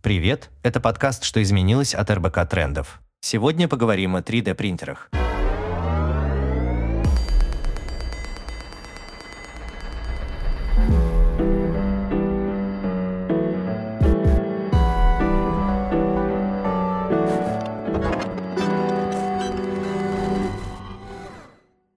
Привет, это подкаст «Что изменилось» от РБК Трендов. Сегодня поговорим о 3D-принтерах.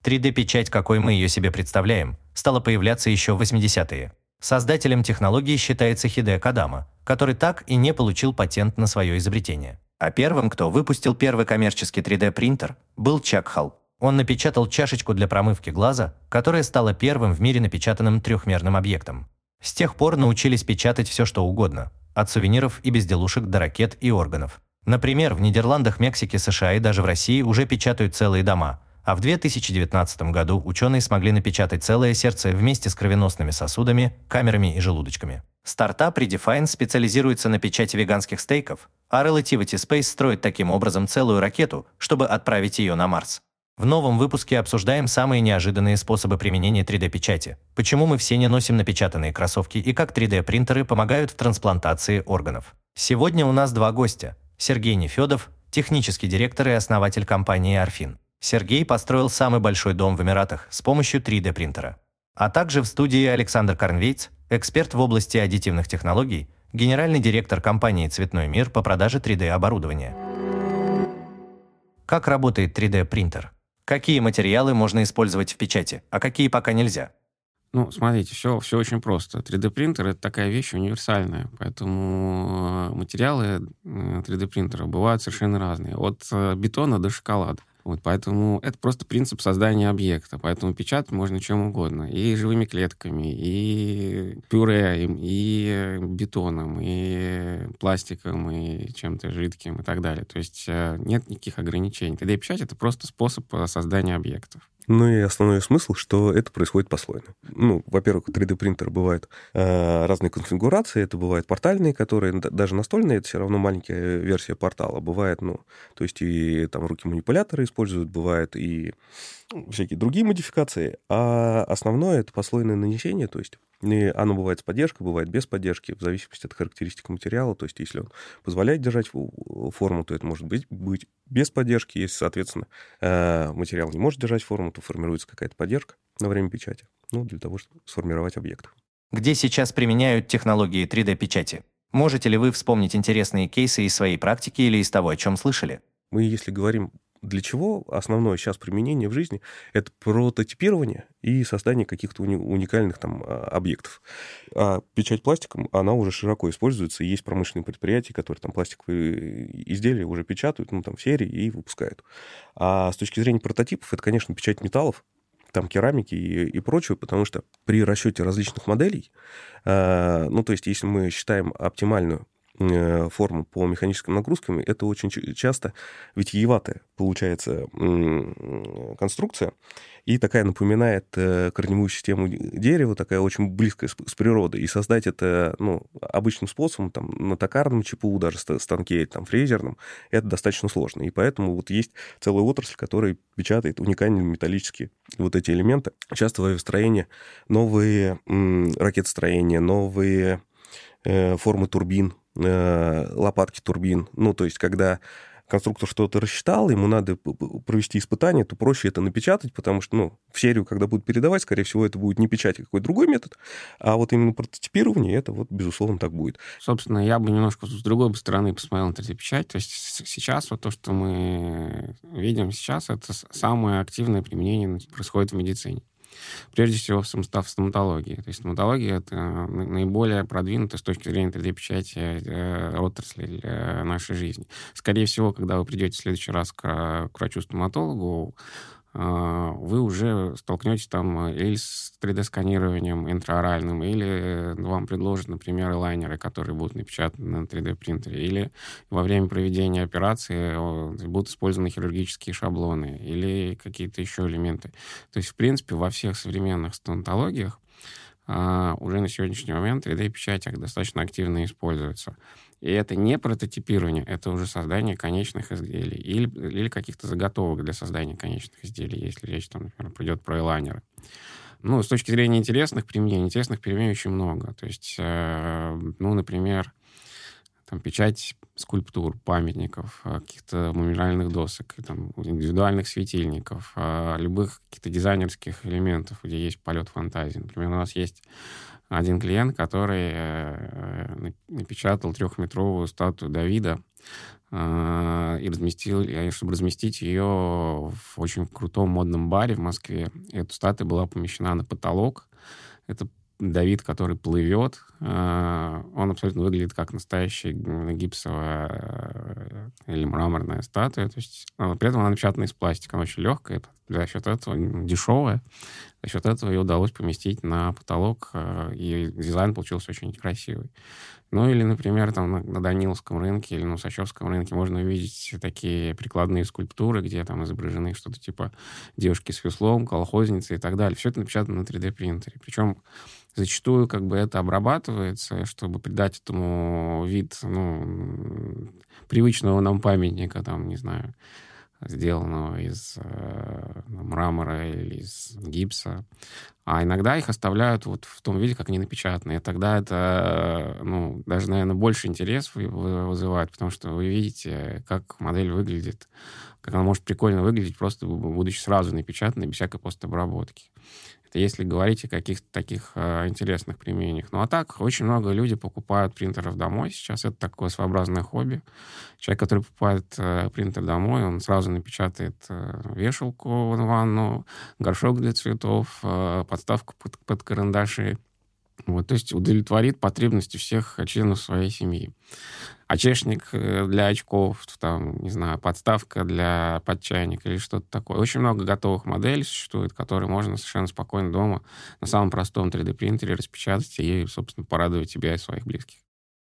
Три D-печать, какой мы ее себе представляем, стала появляться еще в 80-е. Создателем технологии считается Хидео Кадама, который так и не получил патент на свое изобретение. А первым, кто выпустил первый коммерческий 3D-принтер, был Чак Халл. Он напечатал чашечку для промывки глаза, которая стала первым в мире напечатанным трехмерным объектом. С тех пор научились печатать все, что угодно, от сувениров и безделушек до ракет и органов. Например, в Нидерландах, Мексике, США и даже в России уже печатают целые дома – а в 2019 году ученые смогли напечатать целое сердце вместе с кровеносными сосудами, камерами и желудочками. Стартап Redefine специализируется на печати веганских стейков, а Relativity Space строит таким образом целую ракету, чтобы отправить ее на Марс. В новом выпуске обсуждаем самые неожиданные способы применения 3D-печати, почему мы все не носим напечатанные кроссовки и как 3D-принтеры помогают в трансплантации органов. Сегодня у нас два гостя – Сергей Нефедов, технический директор и основатель компании «Арфин», Сергей построил самый большой дом в Эмиратах с помощью 3D-принтера. А также в студии Александр Карнвейц, эксперт в области аддитивных технологий, генеральный директор компании «Цветной мир» по продаже 3D-оборудования. Как работает 3D-принтер? Какие материалы можно использовать в печати, а какие пока нельзя? Ну, смотрите, все, все очень просто. 3D-принтер — это такая вещь универсальная, поэтому э, материалы 3D-принтера э, бывают совершенно разные. От э, бетона до шоколада. Вот, поэтому это просто принцип создания объекта. Поэтому печатать можно чем угодно. И живыми клетками, и пюре, и бетоном, и пластиком, и чем-то жидким и так далее. То есть э, нет никаких ограничений. 3D-печать — это просто способ э, создания объектов. Ну и основной смысл, что это происходит послойно. Ну, во-первых, 3D-принтер бывает э, разные конфигурации. Это бывают портальные, которые даже настольные, это все равно маленькая версия портала. Бывает, ну, то есть и там руки манипулятора используют, бывает и всякие другие модификации. А основное это послойное нанесение, то есть и оно бывает с поддержкой, бывает без поддержки, в зависимости от характеристик материала. То есть, если он позволяет держать форму, то это может быть, быть без поддержки. Если, соответственно, э, материал не может держать форму, то формируется какая-то поддержка на время печати, ну, для того, чтобы сформировать объект. Где сейчас применяют технологии 3D-печати? Можете ли вы вспомнить интересные кейсы из своей практики или из того, о чем слышали? Мы, если говорим для чего основное сейчас применение в жизни? Это прототипирование и создание каких-то уни- уникальных там а, объектов. А печать пластиком, она уже широко используется. есть промышленные предприятия, которые там пластиковые изделия уже печатают, ну, там, в серии и выпускают. А с точки зрения прототипов, это, конечно, печать металлов, там керамики и, и прочего, потому что при расчете различных моделей, э, ну, то есть, если мы считаем оптимальную Э, форму по механическим нагрузкам, это очень часто витиеватая получается конструкция, и такая напоминает э, корневую систему дерева, такая очень близкая с, природой. И создать это ну, обычным способом, там, на токарном ЧПУ, даже станке, там, фрезерном, это достаточно сложно. И поэтому вот есть целая отрасль, которая печатает уникальные металлические вот эти элементы. Часто в авиастроении новые ракетостроения, новые э, формы турбин, лопатки турбин. Ну, то есть, когда конструктор что-то рассчитал, ему надо провести испытание, то проще это напечатать, потому что, ну, в серию, когда будут передавать, скорее всего, это будет не печать, а какой-то другой метод, а вот именно прототипирование, это вот, безусловно, так будет. Собственно, я бы немножко с другой стороны посмотрел на 3D-печать, то есть сейчас вот то, что мы видим сейчас, это самое активное применение происходит в медицине. Прежде всего в стоматологии. То есть стоматология — это наиболее продвинутая с точки зрения 3D-печати э, отрасли для нашей жизни. Скорее всего, когда вы придете в следующий раз к, врачу-стоматологу, вы уже столкнетесь там э, или с 3D-сканированием интраоральным, или э, вам предложат, например, лайнеры, которые будут напечатаны на 3D-принтере, или во время проведения операции будут использованы хирургические шаблоны, или какие-то еще элементы. То есть, в принципе, во всех современных стоматологиях а, уже на сегодняшний момент 3D-печать достаточно активно используется. И это не прототипирование, это уже создание конечных изделий или, или каких-то заготовок для создания конечных изделий, если речь, там, например, пойдет про элайнеры. Ну, с точки зрения интересных применений, интересных применений очень много. То есть, э, ну, например, там, печать скульптур, памятников, э, каких-то мемориальных досок, там, индивидуальных светильников, э, любых каких-то дизайнерских элементов, где есть полет фантазии. Например, у нас есть один клиент, который э, напечатал трехметровую статую Давида и разместил, чтобы разместить ее в очень крутом модном баре в Москве. Эту статую была помещена на потолок. Это Давид, который плывет, э, он абсолютно выглядит как настоящая гипсовая э, или мраморная статуя. То есть, э, при этом она напечатана из пластика, она очень легкая, за счет этого дешевая. За счет этого ее удалось поместить на потолок, и дизайн получился очень красивый. Ну или, например, там на, Даниловском рынке или на Усачевском рынке можно увидеть такие прикладные скульптуры, где там изображены что-то типа девушки с веслом, колхозницы и так далее. Все это напечатано на 3D-принтере. Причем зачастую как бы это обрабатывается, чтобы придать этому вид ну, привычного нам памятника, там, не знаю, сделанного из э, мрамора или из гипса. А иногда их оставляют вот в том виде, как они напечатаны. И тогда это, ну, даже, наверное, больше интерес вызывает, потому что вы видите, как модель выглядит, как она может прикольно выглядеть, просто будучи сразу напечатанной, без всякой постобработки. Это если говорить о каких-то таких э, интересных применениях. Ну а так, очень много людей покупают принтеров домой сейчас. Это такое своеобразное хобби. Человек, который покупает э, принтер домой, он сразу напечатает э, вешалку в ванну, горшок для цветов, э, подставку под, под карандаши. Вот, то есть удовлетворит потребности всех членов своей семьи. Очешник э, для очков, там, не знаю, подставка для подчайника или что-то такое. Очень много готовых моделей существует, которые можно совершенно спокойно дома на самом простом 3D-принтере распечатать и, собственно, порадовать себя и своих близких.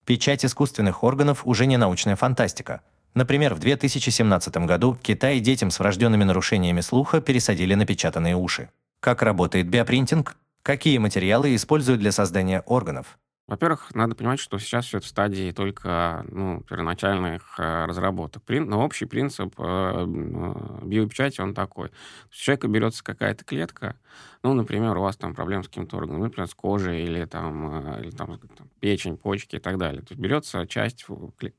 Печать искусственных органов уже не научная фантастика. Например, в 2017 году Китай детям с врожденными нарушениями слуха пересадили напечатанные уши. Как работает биопринтинг? Какие материалы используют для создания органов? Во-первых, надо понимать, что сейчас все это в стадии только ну, первоначальных э, разработок. Прин, но общий принцип э, э, биопечати, он такой. У человека берется какая-то клетка, ну, например, у вас там проблемы с каким-то органом, например, с кожей или там, э, или, там, там печень, почки и так далее. То есть берется часть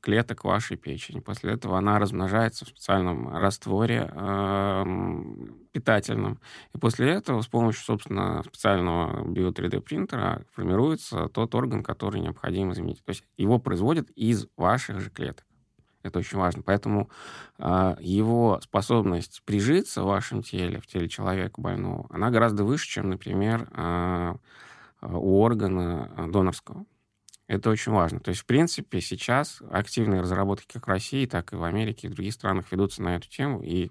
клеток вашей печени. После этого она размножается в специальном растворе э, питательном. И после этого с помощью, собственно, специального био-3D принтера формируется тот орган, который необходимо заменить. То есть его производят из ваших же клеток. Это очень важно. Поэтому э, его способность прижиться в вашем теле, в теле человека больного, она гораздо выше, чем, например, э, у органа донорского. Это очень важно. То есть, в принципе, сейчас активные разработки как в России, так и в Америке и в других странах ведутся на эту тему. И...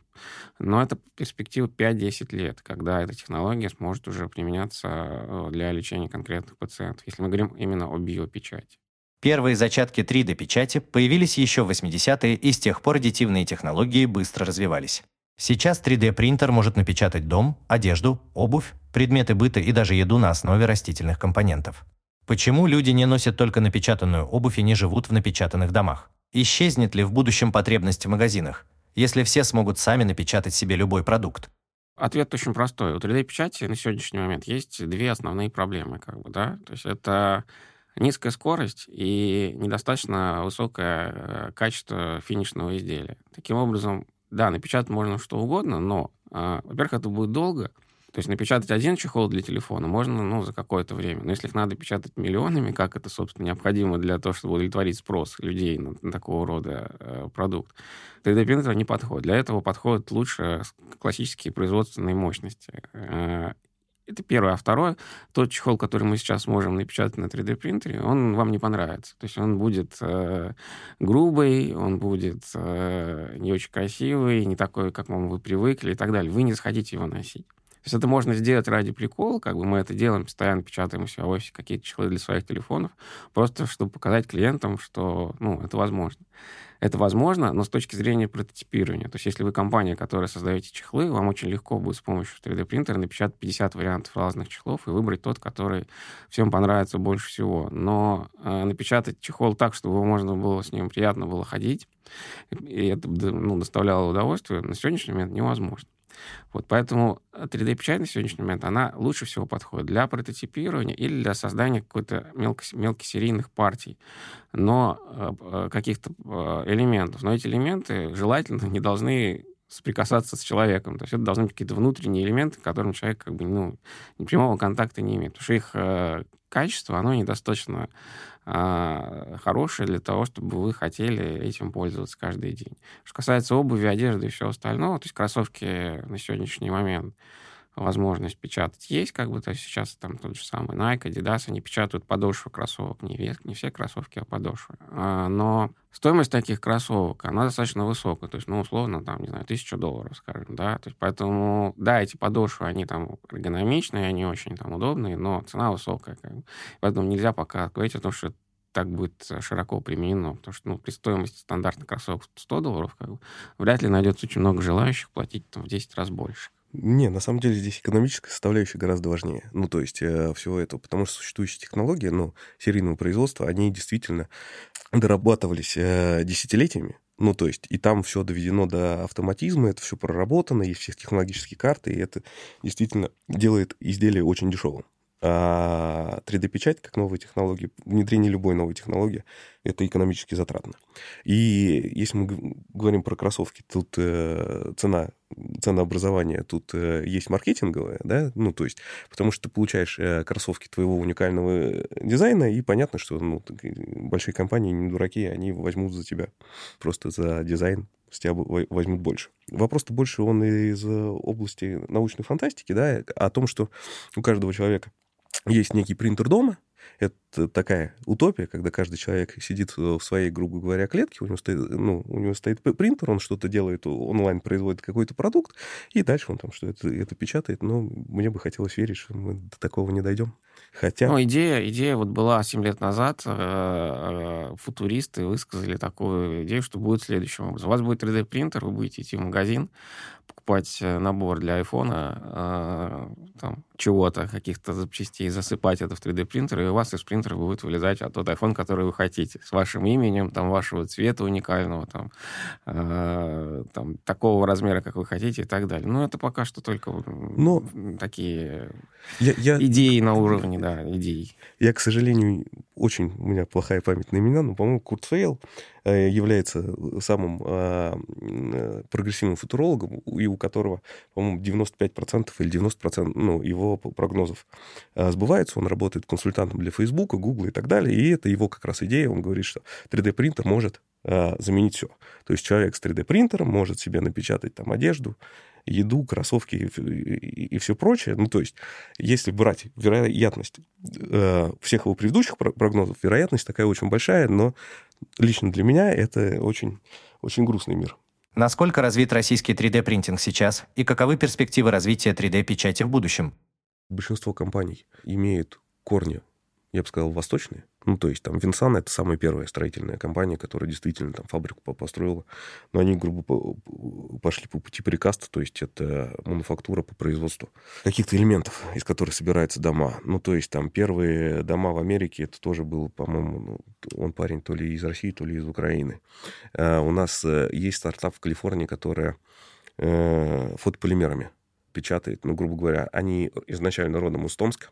Но это перспектива 5-10 лет, когда эта технология сможет уже применяться для лечения конкретных пациентов, если мы говорим именно о биопечати. Первые зачатки 3D-печати появились еще в 80-е, и с тех пор аддитивные технологии быстро развивались. Сейчас 3D-принтер может напечатать дом, одежду, обувь, предметы быта и даже еду на основе растительных компонентов. Почему люди не носят только напечатанную обувь и не живут в напечатанных домах? Исчезнет ли в будущем потребность в магазинах, если все смогут сами напечатать себе любой продукт? Ответ очень простой. У 3D-печати на сегодняшний момент есть две основные проблемы. Как бы, да? То есть это низкая скорость и недостаточно высокое э, качество финишного изделия. Таким образом, да, напечатать можно что угодно, но, э, во-первых, это будет долго, то есть напечатать один чехол для телефона можно ну, за какое-то время. Но если их надо печатать миллионами, как это, собственно, необходимо для того, чтобы удовлетворить спрос людей на, на такого рода э, продукт, 3D-принтер не подходит. Для этого подходят лучше классические производственные мощности. Э, это первое. А второе, тот чехол, который мы сейчас можем напечатать на 3D-принтере, он вам не понравится. То есть он будет э, грубый, он будет э, не очень красивый, не такой, как вам вы привыкли и так далее. Вы не захотите его носить. То есть это можно сделать ради прикола, как бы мы это делаем, постоянно печатаем у себя в офисе какие-то чехлы для своих телефонов, просто чтобы показать клиентам, что ну, это возможно. Это возможно, но с точки зрения прототипирования. То есть если вы компания, которая создаете чехлы, вам очень легко будет с помощью 3D-принтера напечатать 50 вариантов разных чехлов и выбрать тот, который всем понравится больше всего. Но э, напечатать чехол так, чтобы его можно было с ним приятно было ходить, и это ну, доставляло удовольствие, на сегодняшний момент невозможно. Вот поэтому 3D-печать на сегодняшний момент, она лучше всего подходит для прототипирования или для создания какой-то мелко, мелкосерийных партий, но э, каких-то э, элементов. Но эти элементы желательно не должны соприкасаться с человеком. То есть это должны быть какие-то внутренние элементы, к которым человек как бы, ну, прямого контакта не имеет. Потому что их э, качество, оно недостаточно э, хорошее для того, чтобы вы хотели этим пользоваться каждый день. Что касается обуви, одежды и всего остального, то есть кроссовки на сегодняшний момент возможность печатать есть, как бы, то сейчас там тот же самый Nike, Adidas, они печатают подошвы кроссовок, не, вес, не все кроссовки, а подошвы. А, но стоимость таких кроссовок, она достаточно высокая, то есть, ну, условно, там, не знаю, тысяча долларов, скажем, да, то есть, поэтому, да, эти подошвы, они там эргономичные, они очень там удобные, но цена высокая, как бы. поэтому нельзя пока говорить о том, что так будет широко применено, потому что ну, при стоимости стандартных кроссовок 100 долларов как бы, вряд ли найдется очень много желающих платить там, в 10 раз больше. Не, на самом деле здесь экономическая составляющая гораздо важнее. Ну, то есть э, всего этого. Потому что существующие технологии, ну, серийного производства, они действительно дорабатывались э, десятилетиями. Ну, то есть, и там все доведено до автоматизма, это все проработано, есть все технологические карты, и это действительно делает изделие очень дешевым. А 3D-печать, как новая технология, внедрение любой новой технологии, это экономически затратно. И если мы говорим про кроссовки, тут э, цена, ценообразование, тут э, есть маркетинговое, да, ну, то есть, потому что ты получаешь э, кроссовки твоего уникального дизайна, и понятно, что ну, большие компании, не дураки, они возьмут за тебя просто за дизайн, с тебя возьмут больше. Вопрос-то больше он из области научной фантастики, да, о том, что у каждого человека есть некий принтер дома, это такая утопия, когда каждый человек сидит в своей, грубо говоря, клетке, у него стоит, ну, у него стоит принтер, он что-то делает онлайн, производит какой-то продукт, и дальше он там что это, это печатает. Но мне бы хотелось верить, что мы до такого не дойдем. Хотя... Ну, идея, идея вот была 7 лет назад, э, э, футуристы высказали такую идею, что будет следующим образом. У вас будет 3D-принтер, вы будете идти в магазин, покупать э, набор для айфона, э, там, чего-то, каких-то запчастей, засыпать это в 3D-принтер, и у вас из принтера будет вылезать а тот iPhone, который вы хотите, с вашим именем, там, вашего цвета уникального, там, э, там, такого размера, как вы хотите, и так далее. Но это пока что только Но такие я, я... идеи на уровне, да, идей. Я, к сожалению, очень у меня плохая память на имена, но, по-моему, Курт Фейл э, является самым а, прогрессивным футурологом, и у которого, по-моему, 95% или 90% ну, его прогнозов а, сбывается. Он работает консультантом для Facebook, Google и так далее, и это его как раз идея. Он говорит, что 3D-принтер может а, заменить все. То есть человек с 3D-принтером может себе напечатать там одежду, еду, кроссовки и, и, и все прочее. Ну, то есть, если брать вероятность э, всех его предыдущих прогнозов, вероятность такая очень большая, но лично для меня это очень, очень грустный мир. Насколько развит российский 3D-принтинг сейчас и каковы перспективы развития 3D-печати в будущем? Большинство компаний имеют корни, я бы сказал, восточные, ну, то есть там Винсан — это самая первая строительная компания, которая действительно там фабрику построила. Но они, грубо, пошли по пути прикаста, то есть это мануфактура по производству каких-то элементов, из которых собираются дома. Ну, то есть там первые дома в Америке, это тоже был, по-моему, ну, он парень то ли из России, то ли из Украины. А у нас э, есть стартап в Калифорнии, которая э, фотополимерами печатает, ну, грубо говоря, они изначально родом из Томска,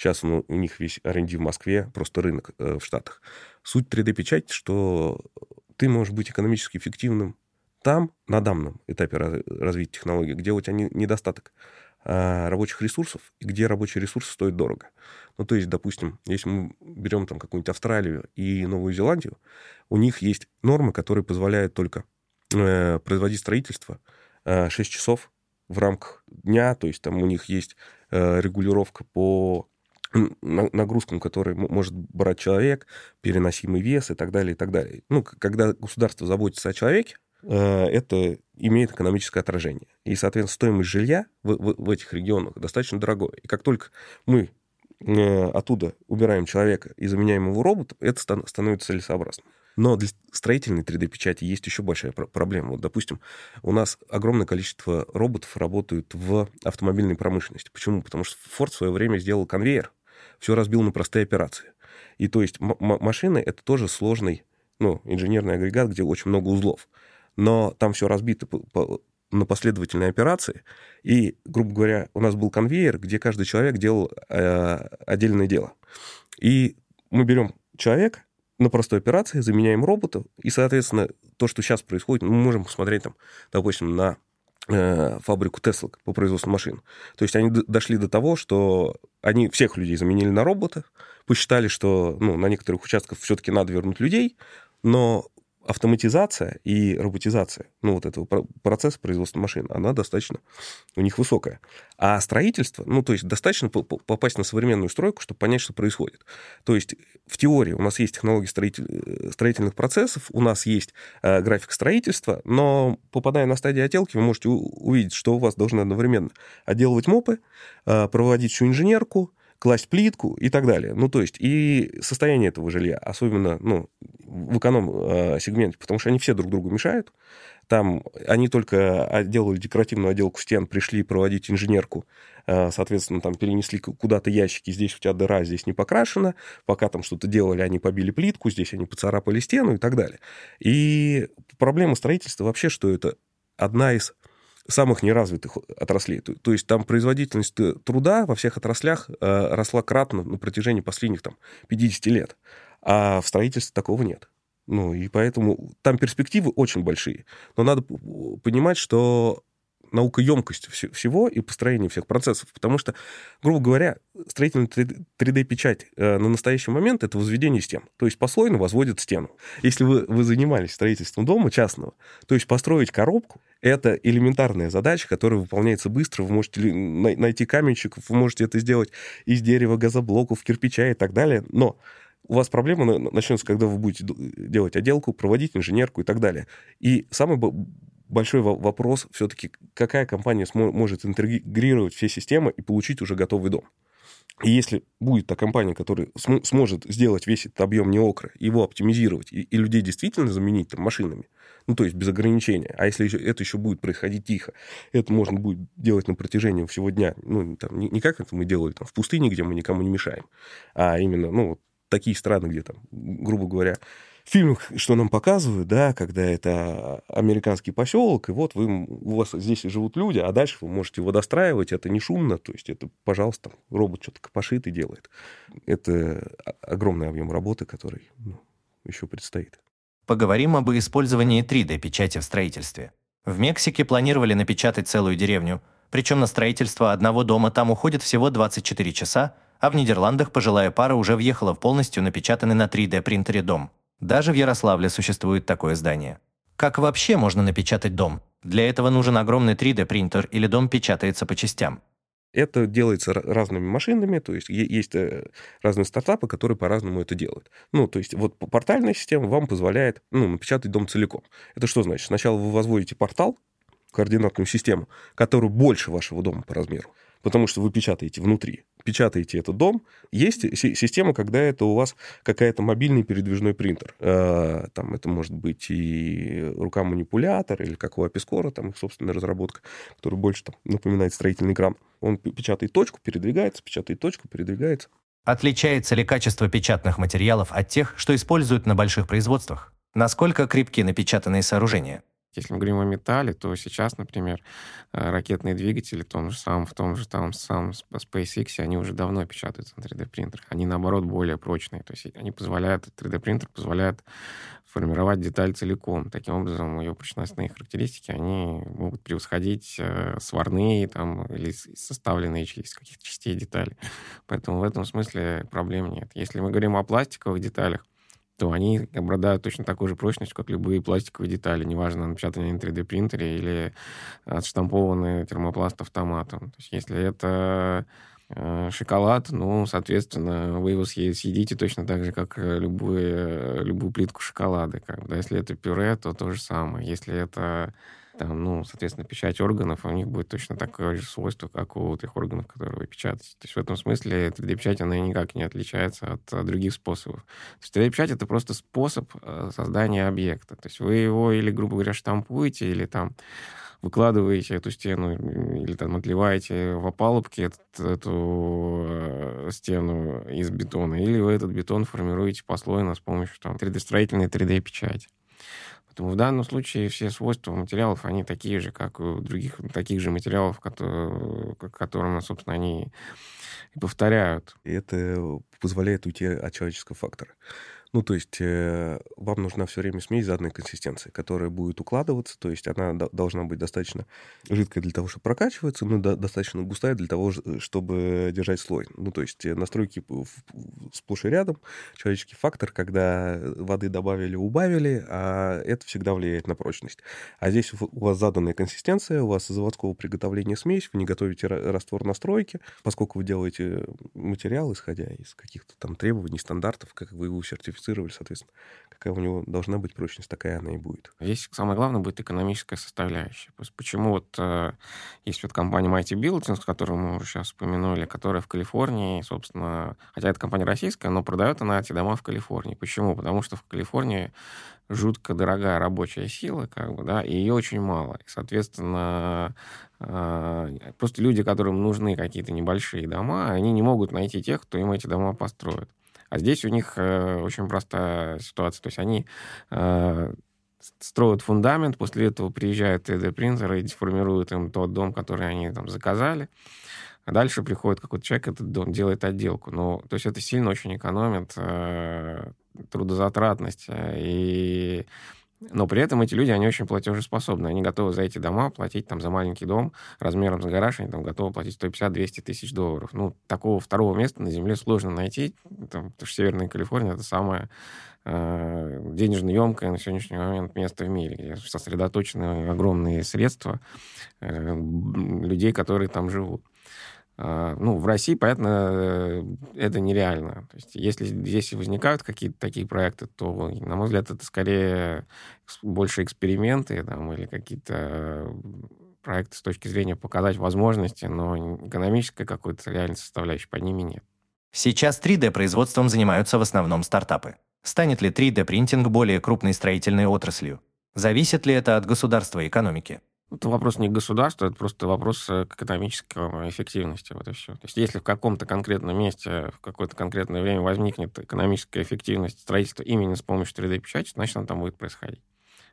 Сейчас ну, у них весь R&D в Москве, просто рынок э, в Штатах. Суть 3D-печати, что ты можешь быть экономически эффективным там, на данном этапе раз, развития технологий, где у тебя не, недостаток а, рабочих ресурсов, и где рабочие ресурсы стоят дорого. Ну, то есть, допустим, если мы берем там какую-нибудь Австралию и Новую Зеландию, у них есть нормы, которые позволяют только э, производить строительство э, 6 часов в рамках дня, то есть там у них есть э, регулировка по нагрузкам, которые может брать человек, переносимый вес и так далее, и так далее. Ну, когда государство заботится о человеке, э, это имеет экономическое отражение. И, соответственно, стоимость жилья в, в, в этих регионах достаточно дорогое. И как только мы э, оттуда убираем человека и заменяем его роботом, это становится целесообразным. Но для строительной 3D-печати есть еще большая проблема. Вот, допустим, у нас огромное количество роботов работают в автомобильной промышленности. Почему? Потому что Ford в свое время сделал конвейер, все разбил на простые операции. И то есть машины — это тоже сложный ну, инженерный агрегат, где очень много узлов. Но там все разбито по, по, на последовательные операции. И, грубо говоря, у нас был конвейер, где каждый человек делал э, отдельное дело. И мы берем человека на простой операции, заменяем роботов, и, соответственно, то, что сейчас происходит, мы можем посмотреть, там, допустим, на фабрику Тесла по производству машин. То есть они дошли до того, что они всех людей заменили на роботов, посчитали, что ну, на некоторых участках все-таки надо вернуть людей, но автоматизация и роботизация, ну, вот этого процесса производства машин, она достаточно у них высокая. А строительство, ну, то есть достаточно попасть на современную стройку, чтобы понять, что происходит. То есть в теории у нас есть технологии строитель... Э, строительных процессов, у нас есть э, график строительства, но попадая на стадию отделки, вы можете увидеть, что у вас должны одновременно отделывать мопы, э, проводить всю инженерку, класть плитку и так далее. Ну, то есть, и состояние этого жилья, особенно, ну, в эконом-сегменте, потому что они все друг другу мешают. Там они только делали декоративную отделку стен, пришли проводить инженерку, э, соответственно, там перенесли куда-то ящики, здесь у тебя дыра, здесь не покрашено, пока там что-то делали, они побили плитку, здесь они поцарапали стену и так далее. И проблема строительства вообще, что это одна из самых неразвитых отраслей. То, то есть там производительность труда во всех отраслях э, росла кратно на протяжении последних там, 50 лет. А в строительстве такого нет. Ну, и поэтому там перспективы очень большие. Но надо понимать, что наукоемкость всего и построение всех процессов. Потому что, грубо говоря, строительная 3D-печать э, на настоящий момент — это возведение стен. То есть послойно возводят стену. Если вы, вы занимались строительством дома частного, то есть построить коробку — это элементарная задача, которая выполняется быстро. Вы можете найти каменщик, вы можете это сделать из дерева, газоблоков, кирпича и так далее. Но у вас проблема начнется, когда вы будете делать отделку, проводить инженерку и так далее. И самый большой вопрос все-таки, какая компания может интегрировать все системы и получить уже готовый дом. И если будет та компания, которая см- сможет сделать весь этот объем неокра, его оптимизировать и, и людей действительно заменить там, машинами, ну, то есть без ограничения, а если еще, это еще будет происходить тихо, это можно будет делать на протяжении всего дня, ну, там, не, не как это мы делали там, в пустыне, где мы никому не мешаем, а именно, ну, вот такие страны, где там, грубо говоря, фильмах, что нам показывают, да, когда это американский поселок, и вот вы, у вас здесь живут люди, а дальше вы можете его достраивать, это не шумно, то есть это, пожалуйста, робот что-то копошит и делает. Это огромный объем работы, который ну, еще предстоит. Поговорим об использовании 3D-печати в строительстве. В Мексике планировали напечатать целую деревню, причем на строительство одного дома там уходит всего 24 часа, а в Нидерландах пожилая пара уже въехала в полностью напечатанный на 3D-принтере дом. Даже в Ярославле существует такое здание. Как вообще можно напечатать дом? Для этого нужен огромный 3D-принтер или дом печатается по частям. Это делается разными машинами, то есть есть э, разные стартапы, которые по-разному это делают. Ну, то есть вот портальная система вам позволяет ну, напечатать дом целиком. Это что значит? Сначала вы возводите портал, координатную систему, которую больше вашего дома по размеру потому что вы печатаете внутри, печатаете этот дом. Есть система, когда это у вас какая-то мобильный передвижной принтер. Э, там это может быть и рука-манипулятор, или как у Апискора, там их собственная разработка, которая больше там, напоминает строительный кран. Он печатает точку, передвигается, печатает точку, передвигается. Отличается ли качество печатных материалов от тех, что используют на больших производствах? Насколько крепки напечатанные сооружения? Если мы говорим о металле, то сейчас, например, э, ракетные двигатели в том же самом, в том же там самом SpaceX, они уже давно печатаются на 3D-принтерах. Они, наоборот, более прочные. То есть они позволяют, 3D-принтер позволяет формировать деталь целиком. Таким образом, ее прочностные характеристики, они могут превосходить э, сварные там, или составленные из каких-то частей детали. Поэтому в этом смысле проблем нет. Если мы говорим о пластиковых деталях, то они обладают точно такой же прочностью, как любые пластиковые детали, неважно, напечатанные на 3D-принтере или отштампованные термопласт автоматом. То есть если это э, шоколад, ну, соответственно, вы его съедите точно так же, как любую, любую плитку шоколада. Как, да? Если это пюре, то то же самое. Если это там, ну, соответственно, печать органов, у них будет точно такое же свойство, как у тех органов, которые вы печатаете. То есть в этом смысле 3D-печать, она никак не отличается от, от других способов. То есть 3D-печать — это просто способ э, создания объекта. То есть вы его или, грубо говоря, штампуете, или там выкладываете эту стену или там отливаете в опалубке этот, эту стену из бетона, или вы этот бетон формируете послойно с помощью там 3D-строительной 3D-печати. Поэтому в данном случае все свойства материалов, они такие же, как у других таких же материалов, которые, которым, собственно, они и повторяют. И это позволяет уйти от человеческого фактора. Ну, то есть э, вам нужна все время смесь заданной консистенции, которая будет укладываться, то есть она должна быть достаточно жидкая для того, чтобы прокачиваться, но до достаточно густая для того, чтобы держать слой. Ну, то есть э, настройки сплошь и рядом, человеческий фактор, когда воды добавили, убавили, а это всегда влияет на прочность. А здесь у вас заданная консистенция, у вас заводского приготовления смесь, вы не готовите раствор настройки, поскольку вы делаете материал, исходя из каких-то там требований, стандартов, как вы его сертифицируете, сертифицировали, соответственно, какая у него должна быть прочность, такая она и будет. Здесь самое главное будет экономическая составляющая. Почему вот э, есть вот компания Mighty Buildings, которую мы уже сейчас упомянули, которая в Калифорнии, собственно, хотя это компания российская, но продает она эти дома в Калифорнии. Почему? Потому что в Калифорнии жутко дорогая рабочая сила, как бы, да, и ее очень мало. И, соответственно, э, просто люди, которым нужны какие-то небольшие дома, они не могут найти тех, кто им эти дома построит. А здесь у них э, очень простая ситуация. То есть они э, строят фундамент, после этого приезжает 3D-принтер и деформирует им тот дом, который они там заказали. А дальше приходит какой-то человек, этот дом делает отделку. Ну, то есть это сильно очень экономит э, трудозатратность. Э, и но при этом эти люди, они очень платежеспособны. Они готовы за эти дома платить там за маленький дом размером с гараж, они там готовы платить 150-200 тысяч долларов. Ну, такого второго места на Земле сложно найти, там, потому что Северная Калифорния — это самое э, денежно емкое на сегодняшний момент место в мире, где сосредоточены огромные средства э, людей, которые там живут. А, ну, в России, понятно, э, это нереально. То есть, если, если возникают какие-то такие проекты, то, на мой взгляд, это скорее больше эксперименты там, или какие-то проекты с точки зрения показать возможности, но экономической какой-то реальной составляющей под ними нет. Сейчас 3D-производством занимаются в основном стартапы. Станет ли 3D-принтинг более крупной строительной отраслью? Зависит ли это от государства и экономики? Это вопрос не государства, это просто вопрос э, экономической эффективности. Вот и все. То есть если в каком-то конкретном месте в какое-то конкретное время возникнет экономическая эффективность строительства именно с помощью 3D-печати, значит, она там будет происходить.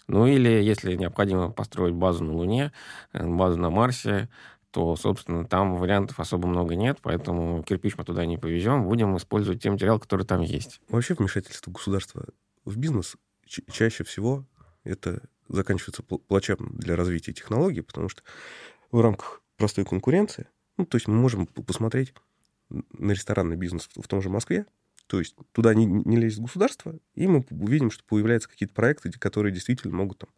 Ну или если необходимо построить базу на Луне, э, базу на Марсе, то, собственно, там вариантов особо много нет, поэтому кирпич мы туда не повезем, будем использовать те материалы, которые там есть. Вообще вмешательство государства в бизнес чаще всего это заканчивается плачевно для развития технологий, потому что в рамках простой конкуренции, ну, то есть мы можем посмотреть на ресторанный бизнес в том же Москве, то есть туда не, не лезет государство, и мы увидим, что появляются какие-то проекты, которые действительно могут там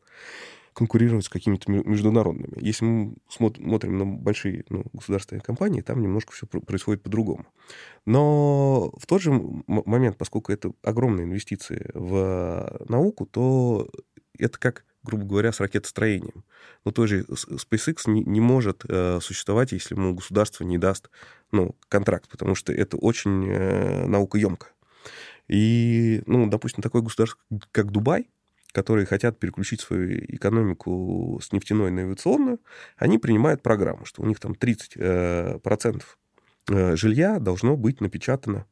конкурировать с какими-то международными. Если мы смотрим на большие ну, государственные компании, там немножко все происходит по-другому. Но в тот же момент, поскольку это огромные инвестиции в науку, то это как грубо говоря, с ракетостроением. Но той же SpaceX не, не может э, существовать, если ему государство не даст ну, контракт, потому что это очень э, наукоемко. И, ну, допустим, такое государство, как Дубай, которые хотят переключить свою экономику с нефтяной на авиационную, они принимают программу, что у них там 30% э, процентов э, жилья должно быть напечатано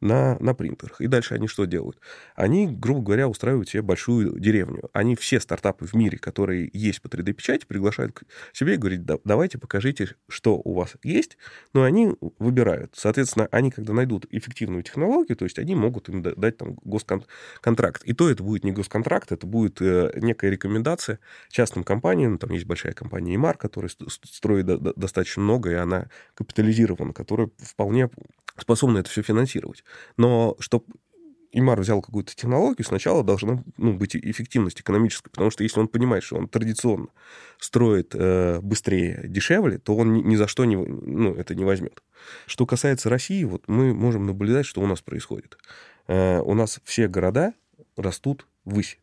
на, на принтерах. И дальше они что делают? Они, грубо говоря, устраивают себе большую деревню. Они все стартапы в мире, которые есть по 3D-печати, приглашают к себе и говорят, да, давайте покажите, что у вас есть. Но они выбирают. Соответственно, они, когда найдут эффективную технологию, то есть они могут им дать там госконтракт. И то это будет не госконтракт, это будет э, некая рекомендация частным компаниям. Там есть большая компания Имар, которая строит достаточно много, и она капитализирована, которая вполне способна это все финансировать. Но чтобы Имар взял какую-то технологию, сначала должна ну, быть эффективность экономическая, потому что если он понимает, что он традиционно строит э, быстрее, дешевле, то он ни, ни за что не, ну, это не возьмет. Что касается России, вот мы можем наблюдать, что у нас происходит. Э, у нас все города растут ввысь.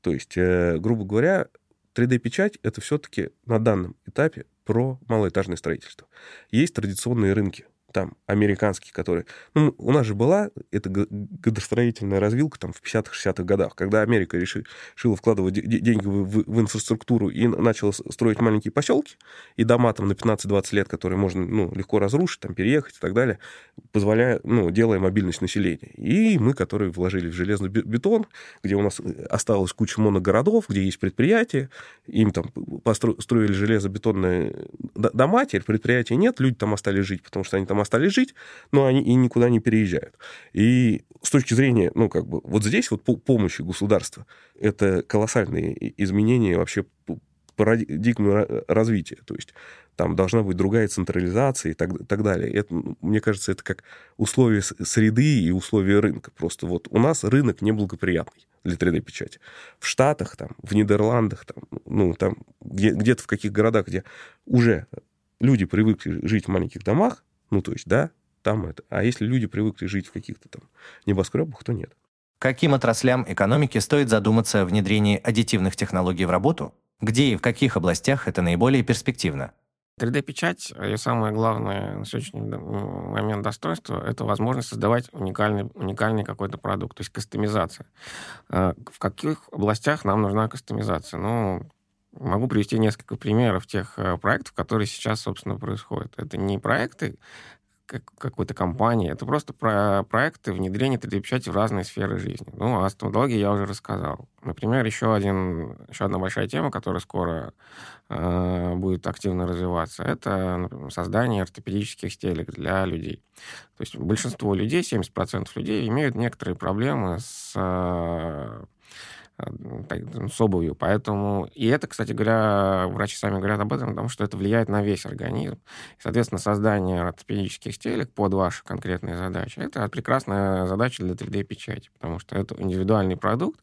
То есть, э, грубо говоря, 3D-печать — это все-таки на данном этапе про малоэтажное строительство. Есть традиционные рынки, там, американский, который... Ну, у нас же была эта градостроительная развилка там в 50-60-х годах, когда Америка решила, вкладывать деньги в, в, инфраструктуру и начала строить маленькие поселки и дома там на 15-20 лет, которые можно ну, легко разрушить, там, переехать и так далее, позволяя, ну, делая мобильность населения. И мы, которые вложили в железный бетон, где у нас осталась куча моногородов, где есть предприятия, им там построили железобетонные дома, теперь предприятий нет, люди там остались жить, потому что они там остались жить, но они и никуда не переезжают. И с точки зрения, ну, как бы, вот здесь вот помощи государства, это колоссальные изменения вообще парадигмы развития. То есть там должна быть другая централизация и так, так далее. Это, мне кажется, это как условия среды и условия рынка. Просто вот у нас рынок неблагоприятный для 3D-печати. В Штатах, там, в Нидерландах, там, ну, там, где, где-то в каких городах, где уже люди привыкли жить в маленьких домах, ну, то есть, да, там это. А если люди привыкли жить в каких-то там небоскребах, то нет. Каким отраслям экономики стоит задуматься о внедрении аддитивных технологий в работу? Где и в каких областях это наиболее перспективно? 3D-печать, ее самое главное на сегодняшний момент достоинство, это возможность создавать уникальный, уникальный какой-то продукт, то есть кастомизация. А, в каких областях нам нужна кастомизация? Ну, Могу привести несколько примеров тех э, проектов, которые сейчас, собственно, происходят. Это не проекты какой-то компании, это просто про проекты внедрения 3D-печати в разные сферы жизни. Ну, о стоматологии я уже рассказал. Например, еще, один, еще одна большая тема, которая скоро э, будет активно развиваться, это например, создание ортопедических стелек для людей. То есть большинство людей, 70% людей, имеют некоторые проблемы с э, с обувью. Поэтому... И это, кстати говоря, врачи сами говорят об этом, потому что это влияет на весь организм. Соответственно, создание ортопедических стелек под ваши конкретные задачи, это прекрасная задача для 3D-печати, потому что это индивидуальный продукт,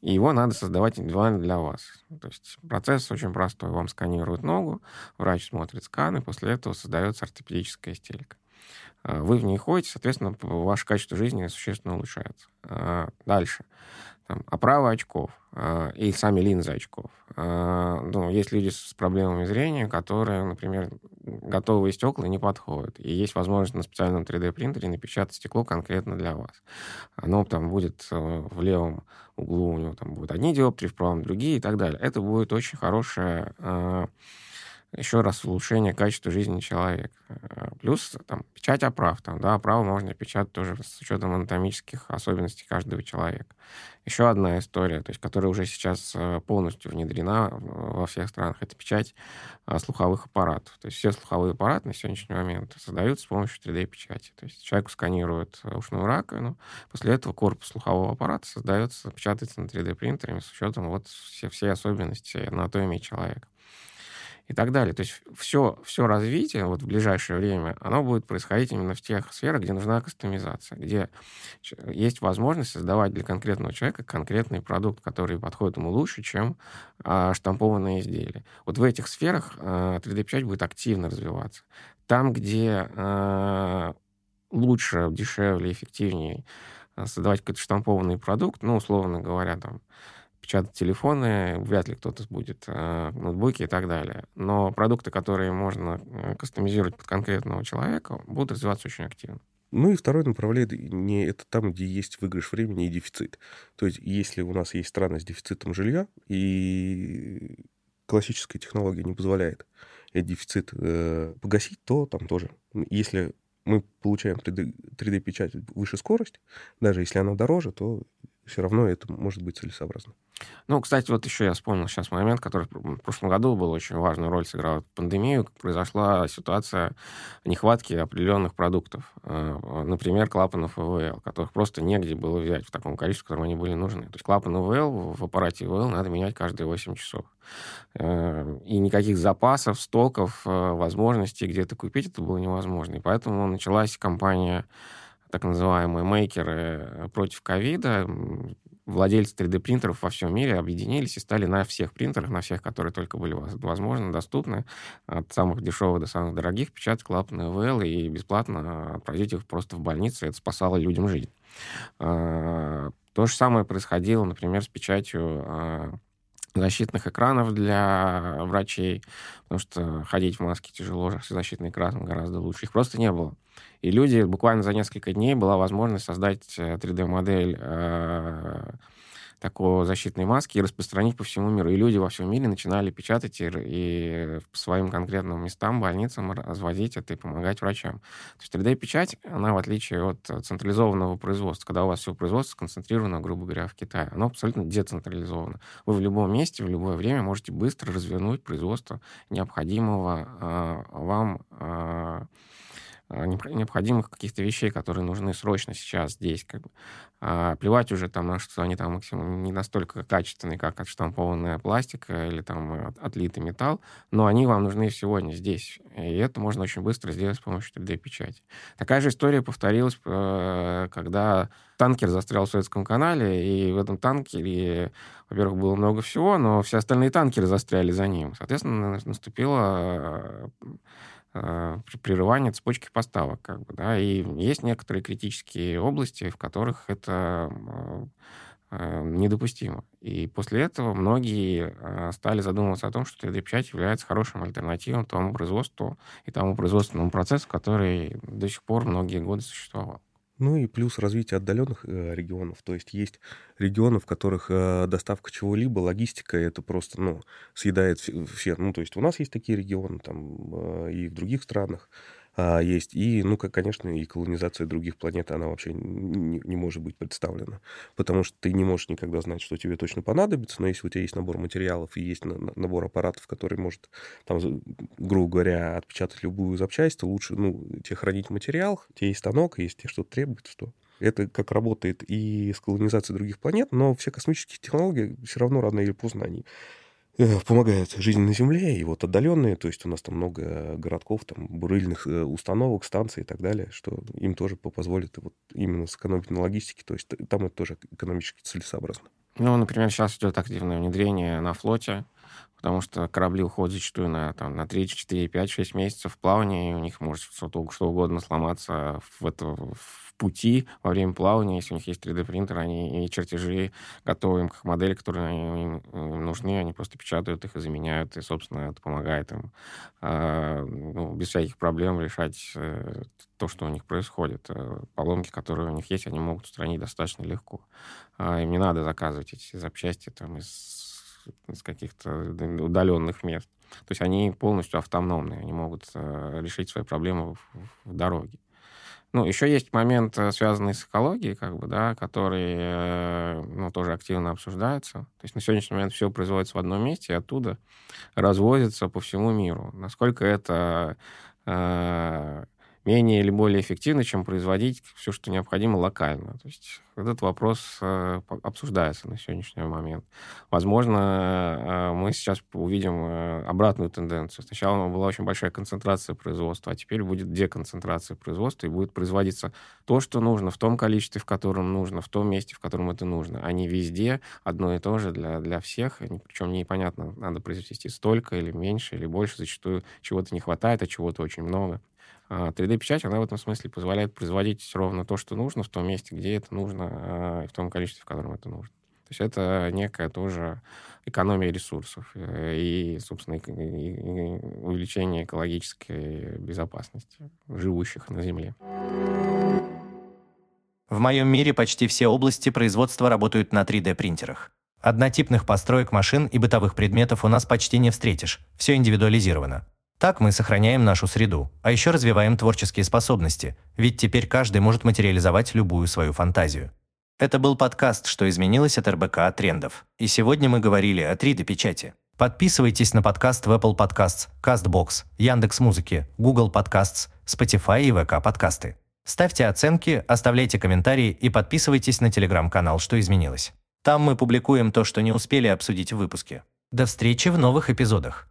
и его надо создавать индивидуально для вас. То есть процесс очень простой. Вам сканируют ногу, врач смотрит сканы, после этого создается ортопедическая стелька. А, вы в ней ходите, соответственно, ваше качество жизни существенно улучшается. А, дальше там, оправа очков э, и сами линзы очков. Э, ну, есть люди с проблемами зрения, которые, например, готовые стекла не подходят. И есть возможность на специальном 3D-принтере напечатать стекло конкретно для вас. Оно там будет э, в левом углу, у него там будут одни диоптрии, в правом другие и так далее. Это будет очень хорошая э, еще раз улучшение качества жизни человека. Э, плюс там, печать оправ. Там, да, оправу можно печатать тоже с учетом анатомических особенностей каждого человека. Еще одна история, то есть, которая уже сейчас э, полностью внедрена во всех странах, это печать э, слуховых аппаратов. То есть все слуховые аппараты на сегодняшний момент создаются с помощью 3D-печати. То есть человеку сканируют ушную раковину, после этого корпус слухового аппарата создается, печатается на 3D-принтере с учетом вот все, все особенности анатомии человека и так далее. То есть все, все развитие вот в ближайшее время, оно будет происходить именно в тех сферах, где нужна кастомизация, где есть возможность создавать для конкретного человека конкретный продукт, который подходит ему лучше, чем а, штампованные изделия. Вот в этих сферах а, 3D-печать будет активно развиваться. Там, где а, лучше, дешевле, эффективнее а, создавать какой-то штампованный продукт, ну, условно говоря, там, печатать телефоны, вряд ли кто-то будет, э, ноутбуки и так далее. Но продукты, которые можно э, кастомизировать под конкретного человека, будут развиваться очень активно. Ну и второе направление это там, где есть выигрыш времени и дефицит. То есть если у нас есть страны с дефицитом жилья, и классическая технология не позволяет этот дефицит э, погасить, то там тоже. Если мы получаем 3D, 3D-печать выше скорость, даже если она дороже, то все равно это может быть целесообразно. Ну, кстати, вот еще я вспомнил сейчас момент, который в прошлом году был очень важную роль сыграл пандемию. Произошла ситуация нехватки определенных продуктов. Э, например, клапанов ИВЛ, которых просто негде было взять в таком количестве, в котором они были нужны. То есть клапан ИВЛ в аппарате ИВЛ надо менять каждые 8 часов. Э, и никаких запасов, стоков, э, возможностей где-то купить это было невозможно. И поэтому началась кампания так называемые мейкеры против ковида, владельцы 3D-принтеров во всем мире объединились и стали на всех принтерах, на всех, которые только были возможны, доступны, от самых дешевых до самых дорогих, печатать клапаны ВЛ и бесплатно отправить их просто в больницу. Это спасало людям жизнь. А, то же самое происходило, например, с печатью а, защитных экранов для врачей, потому что ходить в маске тяжело, защитный экран гораздо лучше. Их просто не было. И люди буквально за несколько дней была возможность создать 3D-модель э, такой защитной маски и распространить по всему миру. И люди во всем мире начинали печатать и, и по своим конкретным местам, больницам разводить это и помогать врачам. То есть 3D-печать, она в отличие от централизованного производства, когда у вас все производство сконцентрировано, грубо говоря, в Китае, оно абсолютно децентрализовано. Вы в любом месте, в любое время можете быстро развернуть производство необходимого э, вам э, необходимых каких-то вещей, которые нужны срочно сейчас здесь. Как бы. а, плевать уже там на что они там максимум не настолько качественные, как отштампованная пластика или там э, отлитый металл, но они вам нужны сегодня здесь. И это можно очень быстро сделать с помощью 3D-печати. Такая же история повторилась, э, когда танкер застрял в Советском канале, и в этом танкере, во-первых, было много всего, но все остальные танкеры застряли за ним. Соответственно, наступила Э, прерывание цепочки поставок. Как бы, да, и есть некоторые критические области, в которых это э, э, недопустимо. И после этого многие стали задумываться о том, что 3D-печать является хорошим альтернативом тому производству и тому производственному процессу, который до сих пор многие годы существовал. Ну и плюс развитие отдаленных э, регионов. То есть есть регионы, в которых э, доставка чего-либо, логистика, это просто, ну, съедает все. Ну, то есть у нас есть такие регионы, там, э, и в других странах а, есть. И, ну, как, конечно, и колонизация других планет, она вообще не, не может быть представлена. Потому что ты не можешь никогда знать, что тебе точно понадобится, но если у тебя есть набор материалов и есть набор аппаратов, который может, там, грубо говоря, отпечатать любую запчасть, то лучше, ну, тебе хранить материал, у тебя есть станок, если тебе что-то требуется, что это как работает и с колонизацией других планет, но все космические технологии все равно рано или поздно они Э, помогает жизни на Земле, и вот отдаленные, то есть у нас там много городков, там бурыльных э, установок, станций и так далее, что им тоже позволит вот именно сэкономить на логистике, то есть там это тоже экономически целесообразно. Ну, например, сейчас идет активное внедрение на флоте, потому что корабли уходят зачастую на, там, на 3, 4, 5, 6 месяцев плавания, и у них может что, что угодно сломаться в, это, в пути во время плавания, если у них есть 3D-принтер, они и чертежи готовы к модели, которые им, им нужны, они просто печатают их и заменяют, и, собственно, это помогает им э, ну, без всяких проблем решать э, то, что у них происходит. Э, поломки, которые у них есть, они могут устранить достаточно легко. Э, им не надо заказывать эти запчасти там, из, из каких-то удаленных мест. То есть они полностью автономные, они могут э, решить свои проблемы в, в дороге. Ну, еще есть момент, э, связанный с экологией, как бы, да, который, э, ну, тоже активно обсуждается. То есть на сегодняшний момент все производится в одном месте, и оттуда развозится по всему миру. Насколько это э, менее или более эффективно, чем производить все, что необходимо локально. То есть этот вопрос э, обсуждается на сегодняшний момент. Возможно, э, мы сейчас увидим э, обратную тенденцию. Сначала была очень большая концентрация производства, а теперь будет деконцентрация производства, и будет производиться то, что нужно, в том количестве, в котором нужно, в том месте, в котором это нужно, а не везде одно и то же для, для всех. Причем непонятно, надо произвести столько или меньше, или больше. Зачастую чего-то не хватает, а чего-то очень много. 3D-печать, а она в этом смысле позволяет производить ровно то, что нужно, в том месте, где это нужно, а, и в том количестве, в котором это нужно. То есть это некая тоже экономия ресурсов э, и, собственно, и увеличение экологической безопасности живущих на Земле. В моем мире почти все области производства работают на 3D-принтерах. Однотипных построек машин и бытовых предметов у нас почти не встретишь, все индивидуализировано. Так мы сохраняем нашу среду, а еще развиваем творческие способности, ведь теперь каждый может материализовать любую свою фантазию. Это был подкаст «Что изменилось от РБК трендов». И сегодня мы говорили о 3D-печати. Подписывайтесь на подкаст в Apple Podcasts, CastBox, Яндекс.Музыки, Google Podcasts, Spotify и VK подкасты. Ставьте оценки, оставляйте комментарии и подписывайтесь на телеграм-канал «Что изменилось». Там мы публикуем то, что не успели обсудить в выпуске. До встречи в новых эпизодах.